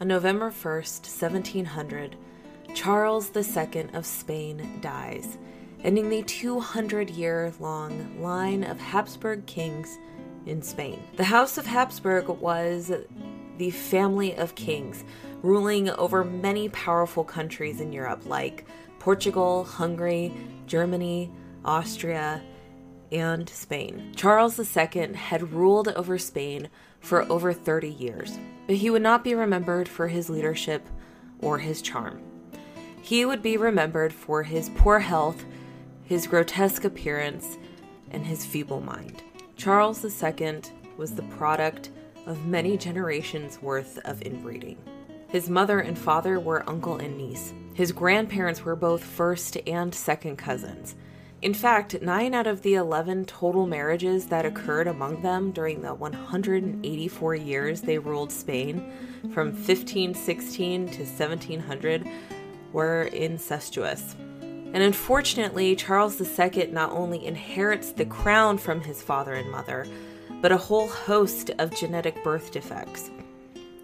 On November 1st, 1700, Charles II of Spain dies, ending the 200 year long line of Habsburg kings in Spain. The House of Habsburg was the family of kings ruling over many powerful countries in Europe like Portugal, Hungary, Germany, Austria, and Spain. Charles II had ruled over Spain for over 30 years, but he would not be remembered for his leadership or his charm. He would be remembered for his poor health, his grotesque appearance, and his feeble mind. Charles II was the product of many generations worth of inbreeding. His mother and father were uncle and niece. His grandparents were both first and second cousins. In fact, nine out of the 11 total marriages that occurred among them during the 184 years they ruled Spain, from 1516 to 1700, were incestuous. And unfortunately, Charles II not only inherits the crown from his father and mother, but a whole host of genetic birth defects.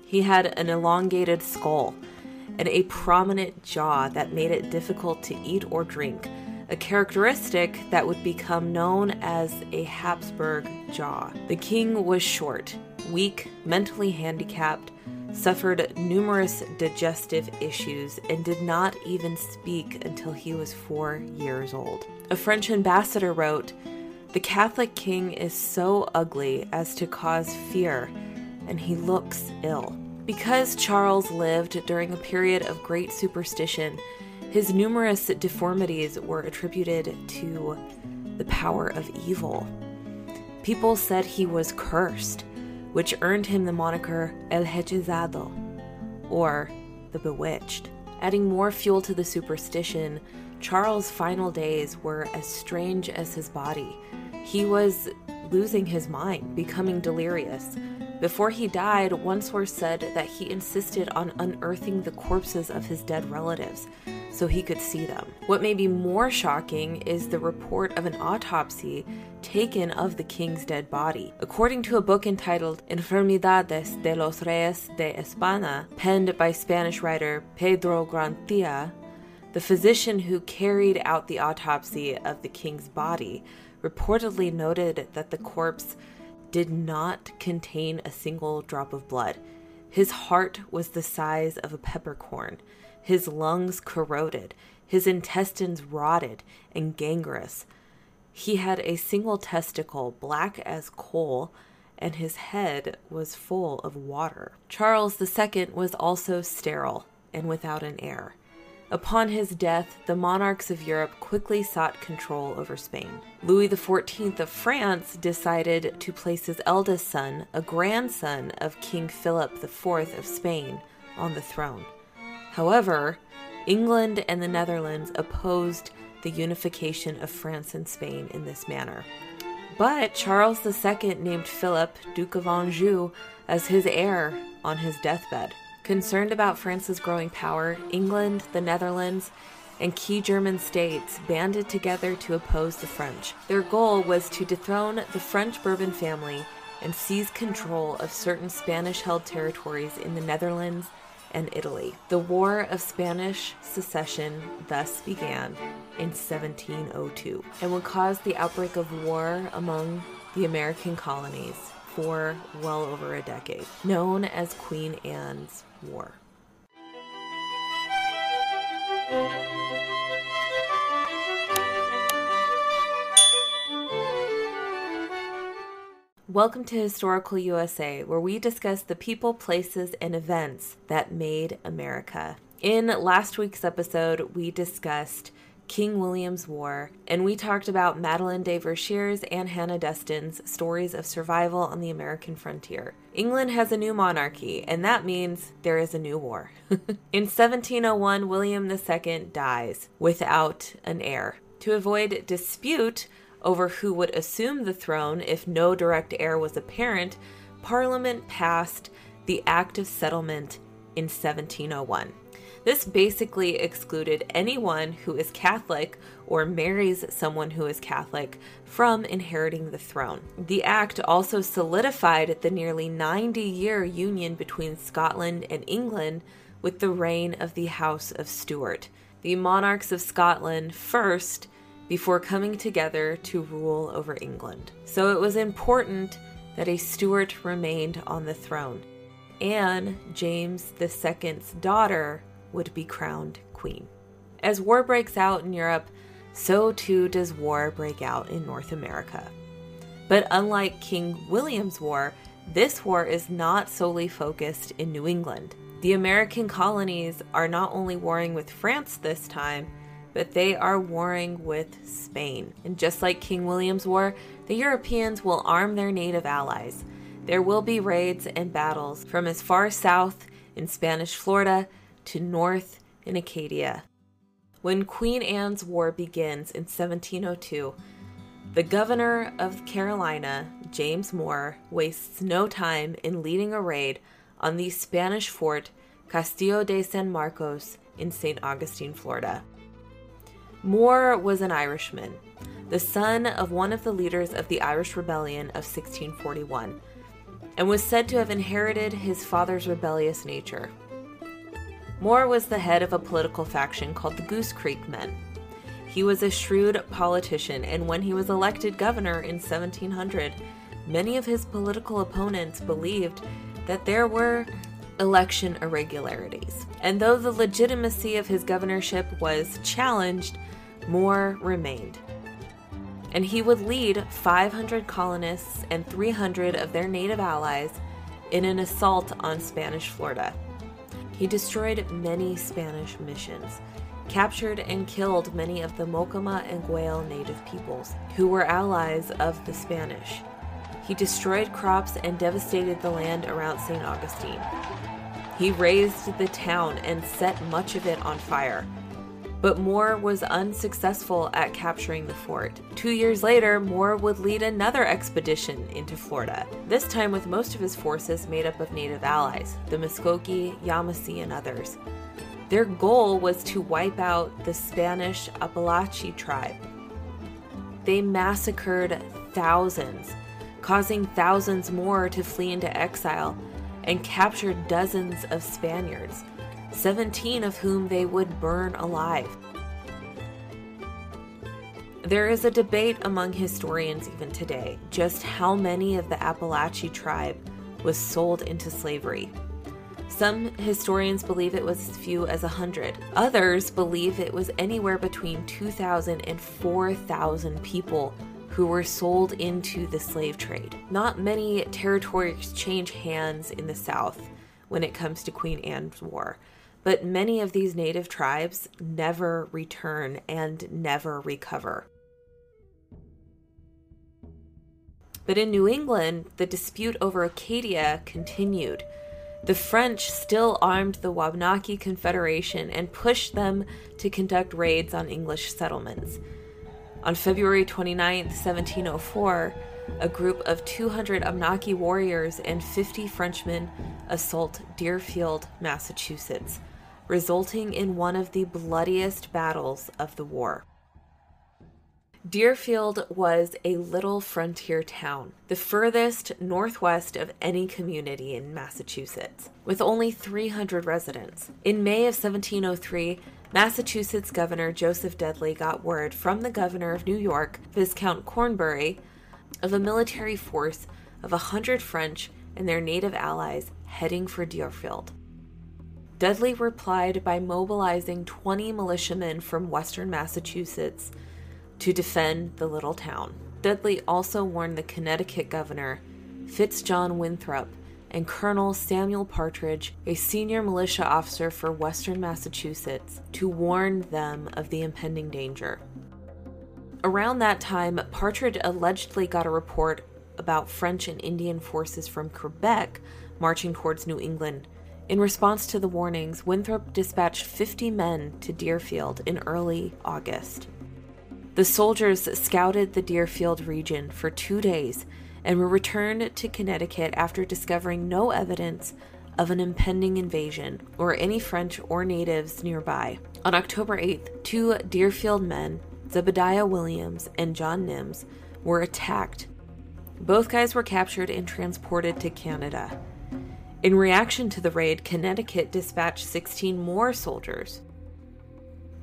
He had an elongated skull and a prominent jaw that made it difficult to eat or drink a characteristic that would become known as a Habsburg jaw. The king was short, weak, mentally handicapped, suffered numerous digestive issues, and did not even speak until he was four years old. A French ambassador wrote, The Catholic king is so ugly as to cause fear, and he looks ill. Because Charles lived during a period of great superstition, his numerous deformities were attributed to the power of evil. People said he was cursed, which earned him the moniker El Hechizado, or the Bewitched. Adding more fuel to the superstition, Charles' final days were as strange as his body. He was losing his mind, becoming delirious. Before he died, one source said that he insisted on unearthing the corpses of his dead relatives so he could see them. What may be more shocking is the report of an autopsy taken of the king's dead body. According to a book entitled Enfermedades de los Reyes de España, penned by Spanish writer Pedro Grandia, the physician who carried out the autopsy of the king's body reportedly noted that the corpse did not contain a single drop of blood. His heart was the size of a peppercorn his lungs corroded, his intestines rotted and gangrenous. He had a single testicle, black as coal, and his head was full of water. Charles II was also sterile and without an heir. Upon his death, the monarchs of Europe quickly sought control over Spain. Louis XIV of France decided to place his eldest son, a grandson of King Philip IV of Spain, on the throne. However, England and the Netherlands opposed the unification of France and Spain in this manner. But Charles II named Philip, Duke of Anjou, as his heir on his deathbed. Concerned about France's growing power, England, the Netherlands, and key German states banded together to oppose the French. Their goal was to dethrone the French Bourbon family and seize control of certain Spanish held territories in the Netherlands and Italy. The War of Spanish Succession thus began in 1702 and would cause the outbreak of war among the American colonies for well over a decade, known as Queen Anne's War. Welcome to Historical USA, where we discuss the people, places, and events that made America. In last week's episode, we discussed King William's War, and we talked about Madeleine de Verchères and Hannah Duston's stories of survival on the American frontier. England has a new monarchy, and that means there is a new war. In 1701, William II dies without an heir. To avoid dispute, over who would assume the throne if no direct heir was apparent, Parliament passed the Act of Settlement in 1701. This basically excluded anyone who is Catholic or marries someone who is Catholic from inheriting the throne. The act also solidified the nearly 90 year union between Scotland and England with the reign of the House of Stuart, the monarchs of Scotland first before coming together to rule over England. So it was important that a Stuart remained on the throne. Anne, James II's daughter, would be crowned queen. As war breaks out in Europe, so too does war break out in North America. But unlike King William's War, this war is not solely focused in New England. The American colonies are not only warring with France this time, but they are warring with Spain. And just like King William's War, the Europeans will arm their native allies. There will be raids and battles from as far south in Spanish Florida to north in Acadia. When Queen Anne's War begins in 1702, the governor of Carolina, James Moore, wastes no time in leading a raid on the Spanish fort Castillo de San Marcos in St. Augustine, Florida. Moore was an Irishman, the son of one of the leaders of the Irish Rebellion of 1641, and was said to have inherited his father's rebellious nature. Moore was the head of a political faction called the Goose Creek Men. He was a shrewd politician, and when he was elected governor in 1700, many of his political opponents believed that there were election irregularities. And though the legitimacy of his governorship was challenged, Moore remained. And he would lead 500 colonists and 300 of their native allies in an assault on Spanish Florida. He destroyed many Spanish missions, captured and killed many of the Mocama and Guale native peoples, who were allies of the Spanish. He destroyed crops and devastated the land around St. Augustine. He razed the town and set much of it on fire, but Moore was unsuccessful at capturing the fort. Two years later, Moore would lead another expedition into Florida, this time with most of his forces made up of native allies, the Muskogee, Yamasee, and others. Their goal was to wipe out the Spanish Apalachee tribe. They massacred thousands, causing thousands more to flee into exile, and captured dozens of Spaniards 17 of whom they would burn alive. There is a debate among historians even today just how many of the Apalachee tribe was sold into slavery. Some historians believe it was as few as 100. Others believe it was anywhere between 2,000 and 4,000 people who were sold into the slave trade. Not many territories change hands in the South when it comes to Queen Anne's War. But many of these native tribes never return and never recover. But in New England, the dispute over Acadia continued. The French still armed the Wabanaki Confederation and pushed them to conduct raids on English settlements. On February 29, 1704, a group of 200 Abenaki warriors and 50 Frenchmen assault Deerfield, Massachusetts resulting in one of the bloodiest battles of the war. Deerfield was a little frontier town, the furthest northwest of any community in Massachusetts, with only 300 residents. In May of 1703, Massachusetts Governor Joseph Dudley got word from the governor of New York, Viscount Cornbury, of a military force of hundred French and their native allies heading for Deerfield. Dudley replied by mobilizing 20 militiamen from western Massachusetts to defend the little town. Dudley also warned the Connecticut governor, Fitzjohn Winthrop, and Colonel Samuel Partridge, a senior militia officer for western Massachusetts, to warn them of the impending danger. Around that time, Partridge allegedly got a report about French and Indian forces from Quebec marching towards New England in response to the warnings, Winthrop dispatched 50 men to Deerfield in early August. The soldiers scouted the Deerfield region for two days and were returned to Connecticut after discovering no evidence of an impending invasion or any French or natives nearby. On October 8th, two Deerfield men, Zebediah Williams and John Nims, were attacked. Both guys were captured and transported to Canada. In reaction to the raid, Connecticut dispatched 16 more soldiers.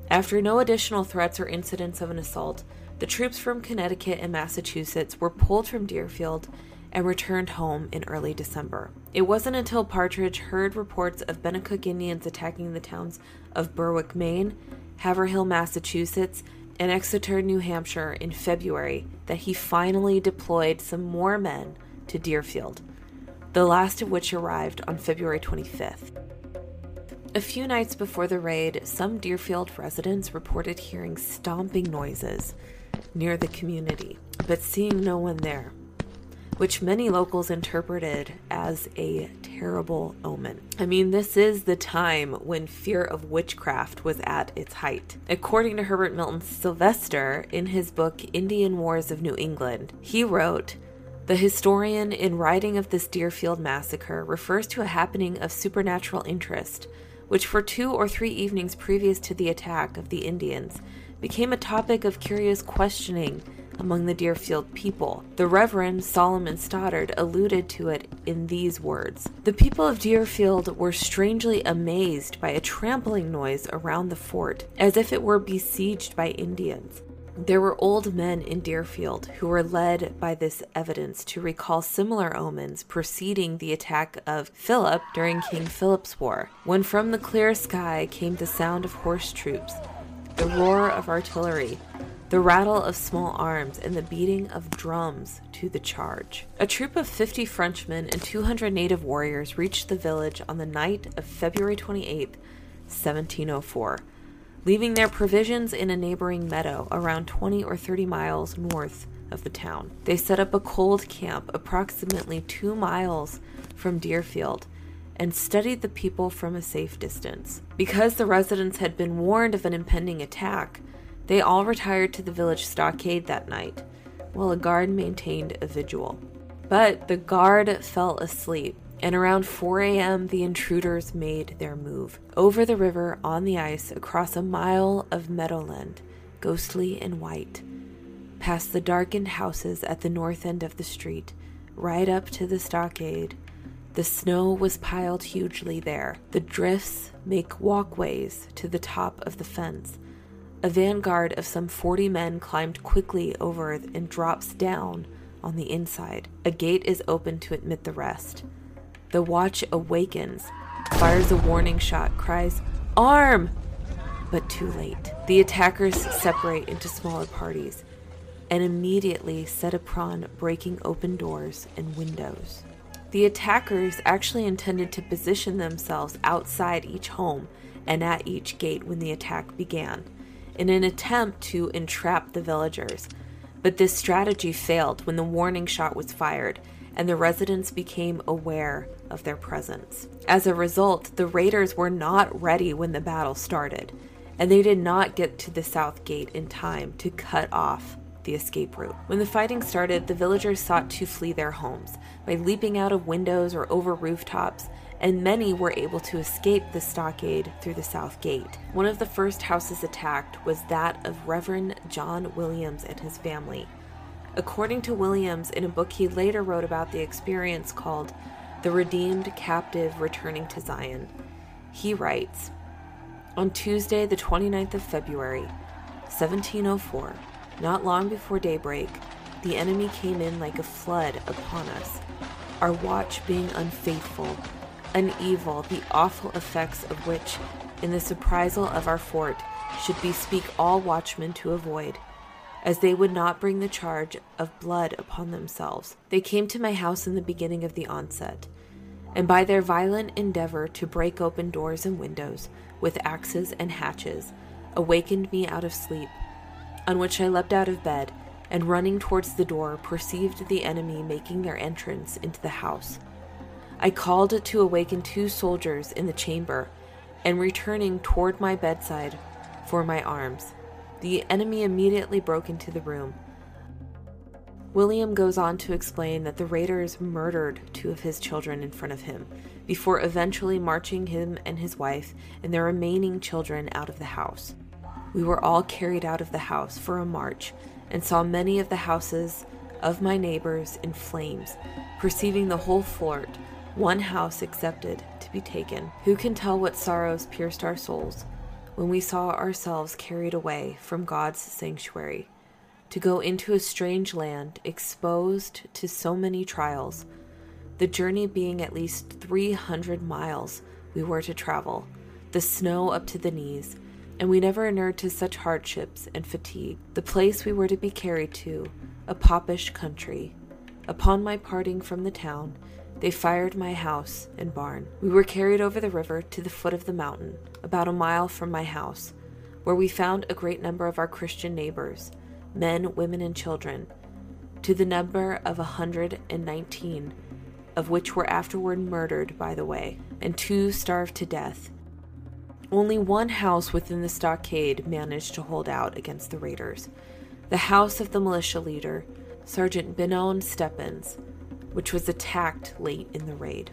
After no additional threats or incidents of an assault, the troops from Connecticut and Massachusetts were pulled from Deerfield and returned home in early December. It wasn't until Partridge heard reports of Pennacook Indians attacking the towns of Berwick, Maine, Haverhill, Massachusetts, and Exeter, New Hampshire in February that he finally deployed some more men to Deerfield, the last of which arrived on February 25th. A few nights before the raid, some Deerfield residents reported hearing stomping noises near the community, but seeing no one there, which many locals interpreted as a terrible omen. I mean, this is the time when fear of witchcraft was at its height. According to Herbert Milton Sylvester, in his book Indian Wars of New England, he wrote, the historian, in writing of this Deerfield massacre, refers to a happening of supernatural interest, which for two or three evenings previous to the attack of the Indians became a topic of curious questioning among the Deerfield people. The Reverend Solomon Stoddard alluded to it in these words The people of Deerfield were strangely amazed by a trampling noise around the fort, as if it were besieged by Indians. There were old men in Deerfield who were led by this evidence to recall similar omens preceding the attack of Philip during King Philip's War, when from the clear sky came the sound of horse troops the roar of artillery, the rattle of small arms, and the beating of drums to the charge. A troop of 50 Frenchmen and 200 native warriors reached the village on the night of February 28, 1704, leaving their provisions in a neighboring meadow around 20 or 30 miles north of the town. They set up a cold camp approximately two miles from Deerfield and studied the people from a safe distance. Because the residents had been warned of an impending attack, they all retired to the village stockade that night, while a guard maintained a vigil. But the guard fell asleep, and around 4 a.m., the intruders made their move. Over the river, on the ice, across a mile of meadowland, ghostly and white, past the darkened houses at the north end of the street, right up to the stockade, the snow was piled hugely there. The drifts make walkways to the top of the fence. A vanguard of some 40 men climbed quickly over and drops down on the inside. A gate is opened to admit the rest. The watch awakens, fires a warning shot, cries, Arm! But too late. The attackers separate into smaller parties and immediately set upon breaking open doors and windows. The attackers actually intended to position themselves outside each home and at each gate when the attack began, in an attempt to entrap the villagers. But this strategy failed when the warning shot was fired and the residents became aware of their presence. As a result, the raiders were not ready when the battle started, and they did not get to the south gate in time to cut off the escape route. When the fighting started, the villagers sought to flee their homes by leaping out of windows or over rooftops, and many were able to escape the stockade through the south gate. One of the first houses attacked was that of Reverend John Williams and his family. According to Williams, in a book he later wrote about the experience called The Redeemed Captive Returning to Zion, he writes On Tuesday, the 29th of February, 1704, not long before daybreak, the enemy came in like a flood upon us, our watch being unfaithful, an evil, the awful effects of which, in the surprisal of our fort, should bespeak all watchmen to avoid, as they would not bring the charge of blood upon themselves. They came to my house in the beginning of the onset, and by their violent endeavor to break open doors and windows with axes and hatches, awakened me out of sleep on which I leapt out of bed and running towards the door perceived the enemy making their entrance into the house. I called to awaken two soldiers in the chamber and returning toward my bedside for my arms. The enemy immediately broke into the room. William goes on to explain that the raiders murdered two of his children in front of him before eventually marching him and his wife and their remaining children out of the house. We were all carried out of the house for a march and saw many of the houses of my neighbors in flames, perceiving the whole fort, one house accepted to be taken. Who can tell what sorrows pierced our souls when we saw ourselves carried away from God's sanctuary? to go into a strange land exposed to so many trials, the journey being at least 300 miles we were to travel, the snow up to the knees, and we never inured to such hardships and fatigue. The place we were to be carried to, a popish country. Upon my parting from the town, they fired my house and barn. We were carried over the river to the foot of the mountain, about a mile from my house, where we found a great number of our Christian neighbors men, women, and children, to the number of a 119, of which were afterward murdered by the way, and two starved to death. Only one house within the stockade managed to hold out against the raiders the house of the militia leader, Sergeant Benon Stebbins, which was attacked late in the raid.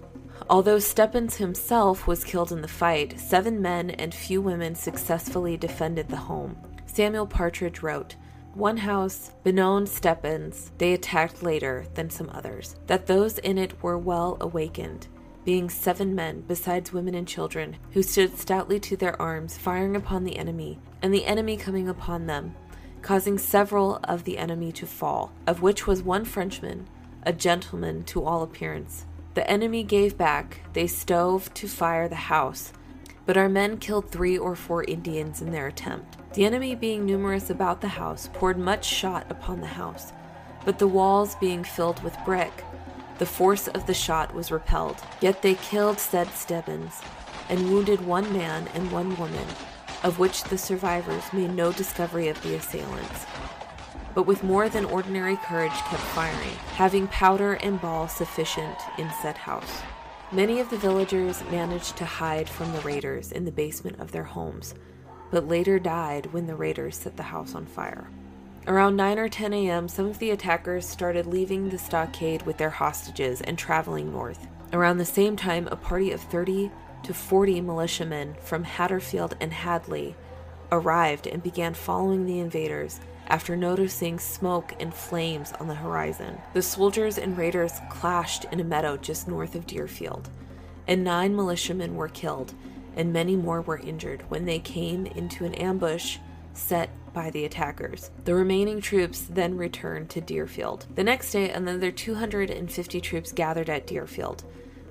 Although Stebbins himself was killed in the fight, seven men and few women successfully defended the home. Samuel Partridge wrote, one house, Benon Stebbins, they attacked later than some others, that those in it were well awakened, being seven men, besides women and children, who stood stoutly to their arms, firing upon the enemy, and the enemy coming upon them, causing several of the enemy to fall, of which was one Frenchman, a gentleman to all appearance. The enemy gave back, they stove to fire the house, but our men killed three or four Indians in their attempt. The enemy, being numerous about the house, poured much shot upon the house, but the walls being filled with brick, the force of the shot was repelled. Yet they killed said Stebbins, and wounded one man and one woman, of which the survivors made no discovery of the assailants, but with more than ordinary courage kept firing, having powder and ball sufficient in said house. Many of the villagers managed to hide from the raiders in the basement of their homes, but later died when the raiders set the house on fire. Around 9 or 10 a.m., some of the attackers started leaving the stockade with their hostages and traveling north. Around the same time, a party of 30 to 40 militiamen from Hatfield and Hadley arrived and began following the invaders after noticing smoke and flames on the horizon. The soldiers and raiders clashed in a meadow just north of Deerfield, and nine militiamen were killed and many more were injured when they came into an ambush set by the attackers. The remaining troops then returned to Deerfield. The next day, another 250 troops gathered at Deerfield,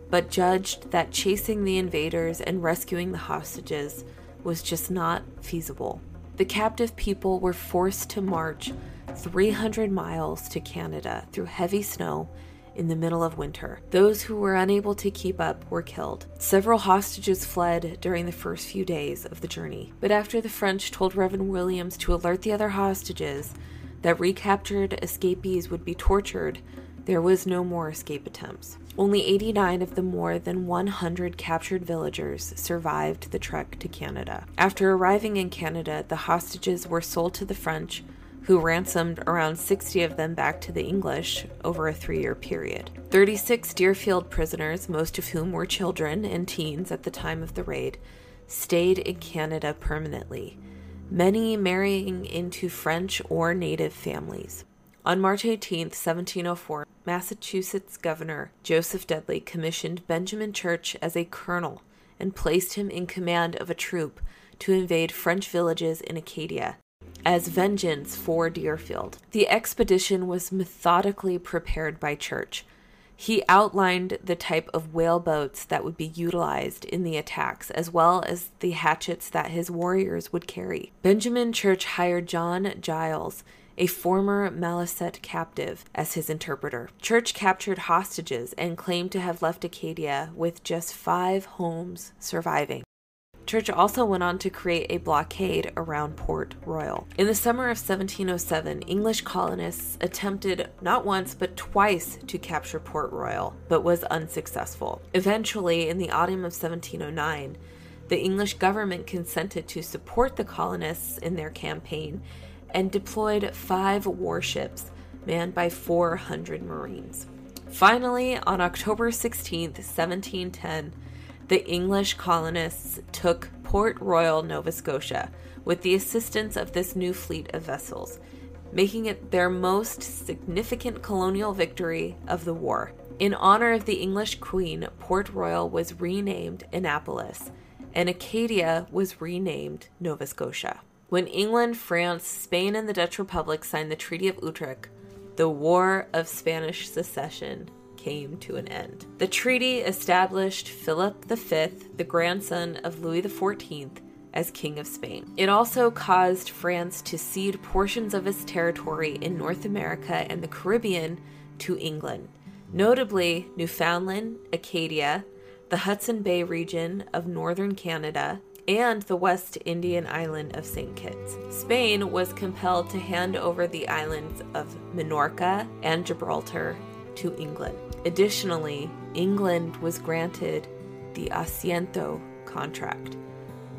but judged that chasing the invaders and rescuing the hostages was just not feasible. The captive people were forced to march 300 miles to Canada through heavy snow in the middle of winter. Those who were unable to keep up were killed. Several hostages fled during the first few days of the journey, but after the French told Reverend Williams to alert the other hostages that recaptured escapees would be tortured, there was no more escape attempts. Only 89 of the more than 100 captured villagers survived the trek to Canada. After arriving in Canada, the hostages were sold to the French who ransomed around 60 of them back to the English over a three year period. 36 Deerfield prisoners, most of whom were children and teens at the time of the raid, stayed in Canada permanently, many marrying into French or native families. On March 18, 1704, Massachusetts Governor Joseph Dudley commissioned Benjamin Church as a colonel and placed him in command of a troop to invade French villages in Acadia as vengeance for Deerfield. The expedition was methodically prepared by Church. He outlined the type of whaleboats that would be utilized in the attacks, as well as the hatchets that his warriors would carry. Benjamin Church hired John Giles, a former Maliseet captive, as his interpreter. Church captured hostages and claimed to have left Acadia with just five homes surviving. Church also went on to create a blockade around Port Royal. In the summer of 1707, English colonists attempted not once but twice to capture Port Royal, but was unsuccessful. Eventually, in the autumn of 1709, the English government consented to support the colonists in their campaign and deployed five warships manned by 400 Marines. Finally, on October 16, 1710, the English colonists took Port Royal, Nova Scotia, with the assistance of this new fleet of vessels, making it their most significant colonial victory of the war. In honor of the English Queen, Port Royal was renamed Annapolis, and Acadia was renamed Nova Scotia. When England, France, Spain, and the Dutch Republic signed the Treaty of Utrecht, the War of Spanish Succession came to an end. The treaty established Philip V, the grandson of Louis XIV, as King of Spain. It also caused France to cede portions of its territory in North America and the Caribbean to England, notably Newfoundland, Acadia, the Hudson Bay region of northern Canada, and the West Indian island of St. Kitts. Spain was compelled to hand over the islands of Minorca and Gibraltar to England. Additionally, England was granted the Asiento contract,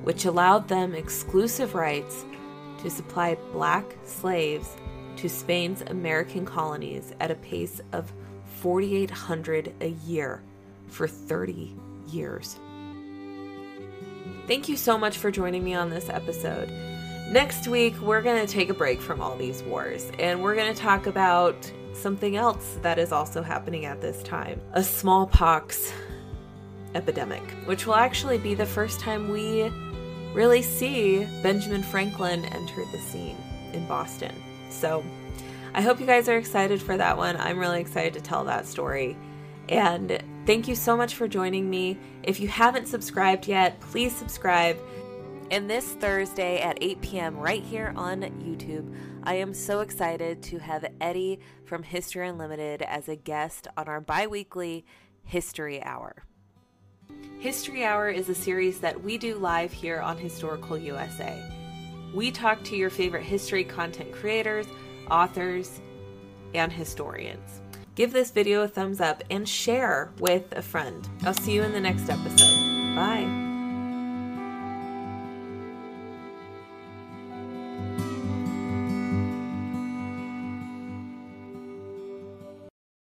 which allowed them exclusive rights to supply black slaves to Spain's American colonies at a pace of 4,800 a year for 30 years. Thank you so much for joining me on this episode. Next week, we're going to take a break from all these wars and we're going to talk about something else that is also happening at this time a smallpox epidemic, which will actually be the first time we really see Benjamin Franklin enter the scene in Boston. So I hope you guys are excited for that one. I'm really excited to tell that story. And thank you so much for joining me. If you haven't subscribed yet, please subscribe. And this Thursday at 8 p.m., right here on YouTube, I am so excited to have Eddie from History Unlimited as a guest on our bi weekly History Hour. History Hour is a series that we do live here on Historical USA. We talk to your favorite history content creators, authors, and historians. Give this video a thumbs up and share with a friend. I'll see you in the next episode. Bye.